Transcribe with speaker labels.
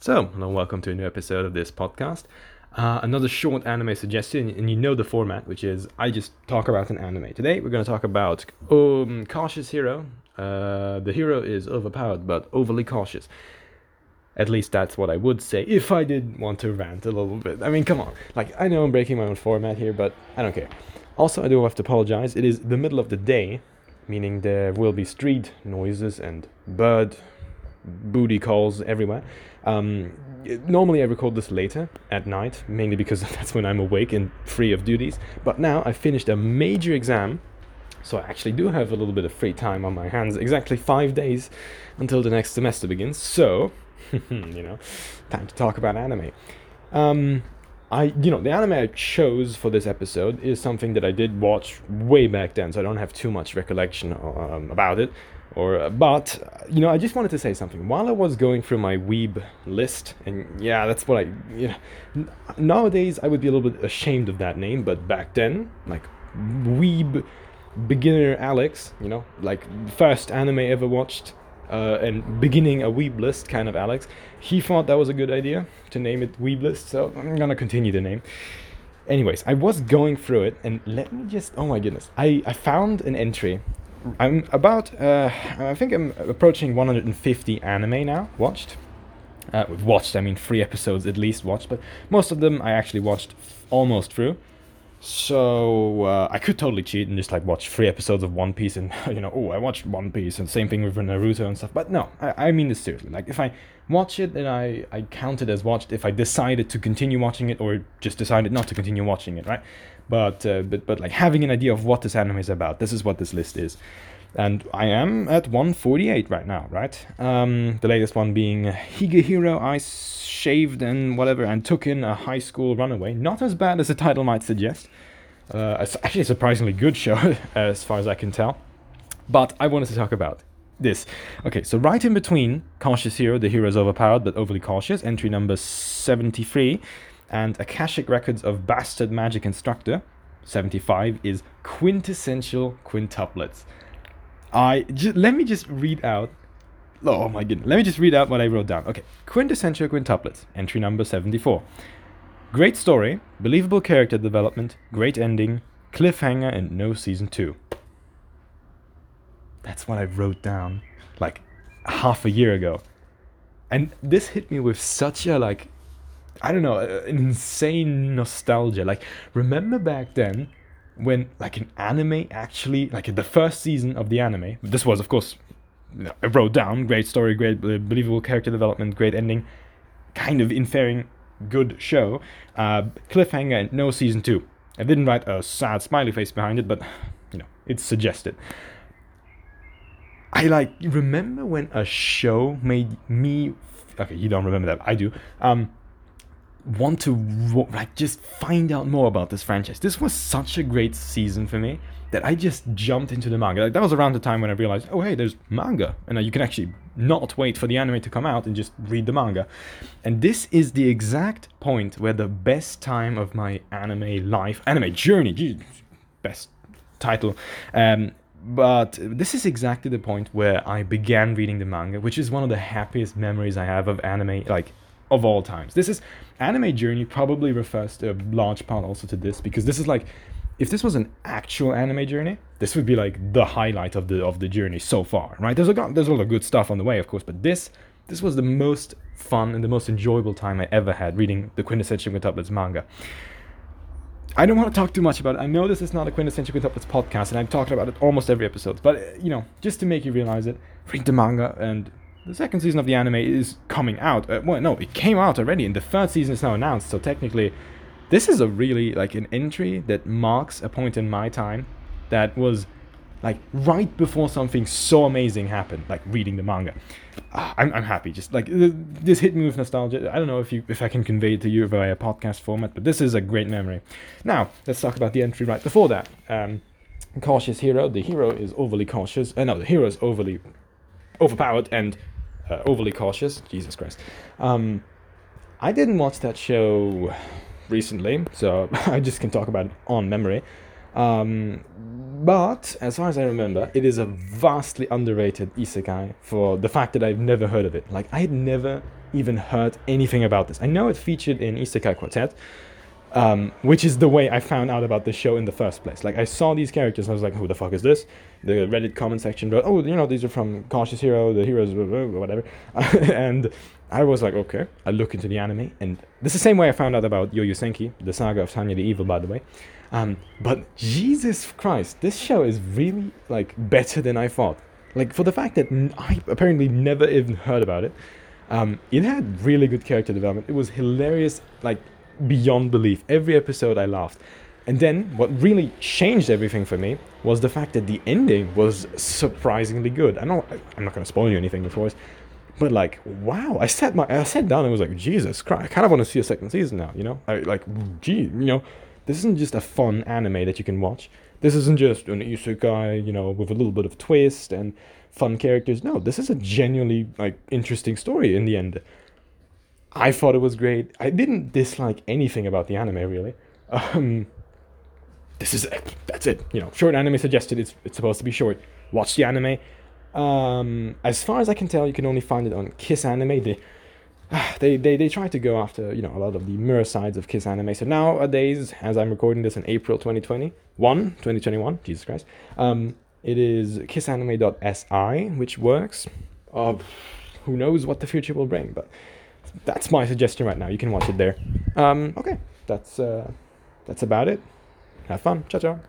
Speaker 1: So, hello, welcome to a new episode of this podcast. Uh, another short anime suggestion, and you know the format, which is I just talk about an anime. Today, we're going to talk about um, Cautious Hero. Uh, the hero is overpowered, but overly cautious. At least that's what I would say if I did want to rant a little bit. I mean, come on. Like, I know I'm breaking my own format here, but I don't care. Also, I do have to apologize. It is the middle of the day, meaning there will be street noises and bird booty calls everywhere. Um, normally, I record this later at night, mainly because that's when I'm awake and free of duties. But now I finished a major exam, so I actually do have a little bit of free time on my hands. Exactly five days until the next semester begins. So, you know, time to talk about anime. Um, I, you know, the anime I chose for this episode is something that I did watch way back then, so I don't have too much recollection um, about it. Or, uh, but you know, I just wanted to say something. While I was going through my weeb list, and yeah, that's what I, you know, nowadays I would be a little bit ashamed of that name, but back then, like weeb beginner Alex, you know, like first anime ever watched, uh, and beginning a weeb list kind of Alex, he thought that was a good idea to name it weeb list, so I'm gonna continue the name. Anyways, I was going through it, and let me just, oh my goodness, I, I found an entry I'm about, uh, I think I'm approaching 150 anime now, watched. Uh, with watched, I mean three episodes at least watched, but most of them I actually watched almost through. So uh, I could totally cheat and just like watch three episodes of One Piece and you know, oh, I watched One Piece and same thing with Naruto and stuff. But no, I, I mean this seriously. Like if I watch it, then I I count it as watched. If I decided to continue watching it or just decided not to continue watching it, right? But uh, but but like having an idea of what this anime is about. This is what this list is. And I am at 148 right now, right? Um, the latest one being Higehiro I shaved and whatever and took in a high school runaway. Not as bad as the title might suggest. Uh, it's actually a surprisingly good show, as far as I can tell. But I wanted to talk about this. Okay, so right in between Cautious Hero, the hero is overpowered but overly cautious, entry number 73, and Akashic Records of Bastard Magic Instructor, 75, is quintessential quintuplets. I just, let me just read out. Oh my goodness. Let me just read out what I wrote down. Okay. Quintessential quintuplets, entry number 74. Great story, believable character development, great ending, cliffhanger, and no season 2. That's what I wrote down like half a year ago. And this hit me with such a like I don't know, an insane nostalgia. Like remember back then when like an anime actually like the first season of the anime this was of course i wrote down great story great believable character development great ending kind of inferring good show uh, cliffhanger and no season two i didn't write a sad smiley face behind it but you know it's suggested i like remember when a show made me okay you don't remember that i do um want to like just find out more about this franchise. This was such a great season for me that I just jumped into the manga. Like that was around the time when I realized, oh hey, there's manga, and you can actually not wait for the anime to come out and just read the manga. And this is the exact point where the best time of my anime life, anime journey, best title. Um, but this is exactly the point where I began reading the manga, which is one of the happiest memories I have of anime, like of all times. This is anime journey probably refers to a large part also to this because this is like if this was an actual anime journey, this would be like the highlight of the of the journey so far, right? There's a there's a lot of good stuff on the way, of course, but this this was the most fun and the most enjoyable time I ever had reading the quintessential quintuplets manga. I don't want to talk too much about it. I know this is not a quintessential quintuplets podcast, and I've talked about it almost every episode. But you know, just to make you realize it, read the manga and the second season of the anime is coming out. Uh, well, no, it came out already, and the third season is now announced. So technically, this is a really like an entry that marks a point in my time that was like right before something so amazing happened, like reading the manga. Uh, I'm, I'm happy. Just like this hit me with nostalgia. I don't know if you if I can convey it to you via podcast format, but this is a great memory. Now let's talk about the entry right before that. Um, cautious hero. The hero is overly cautious. Uh, no, the hero is overly overpowered and uh, overly cautious. Jesus Christ. Um, I didn't watch that show recently, so I just can talk about it on memory. Um, but as far as I remember, it is a vastly underrated isekai for the fact that I've never heard of it. Like I had never even heard anything about this. I know it featured in Isekai Quartet, um, which is the way I found out about the show in the first place. Like I saw these characters, and I was like, "Who the fuck is this?" The Reddit comment section wrote, "Oh, you know, these are from Cautious Hero, the heroes, blah, blah, blah, whatever," and I was like, "Okay." I look into the anime, and this is the same way I found out about Yo Senki, the saga of Tanya the Evil, by the way. Um, but Jesus Christ, this show is really like better than I thought. Like for the fact that I apparently never even heard about it. Um, it had really good character development. It was hilarious, like beyond belief. Every episode I laughed. And then what really changed everything for me was the fact that the ending was surprisingly good. I know I'm not going to spoil you anything, of course, but like, wow! I sat my I sat down and was like, Jesus Christ! I kind of want to see a second season now. You know, I like, gee, you know, this isn't just a fun anime that you can watch. This isn't just an isekai, you know, with a little bit of twist and fun characters. No, this is a genuinely like interesting story in the end. I thought it was great. I didn't dislike anything about the anime really. Um, this is that's it. You know, short anime suggested. It's it's supposed to be short. Watch the anime. Um, as far as I can tell, you can only find it on Kiss Anime. They, they, they, they try to go after you know a lot of the mirror sides of Kiss Anime. So nowadays, as I'm recording this in April 2021, 2021, Jesus Christ, um, it is kissanime.si, which works. Uh, who knows what the future will bring, but that's my suggestion right now. You can watch it there. Um, okay, that's uh, that's about it. Have fun. Ciao, ciao.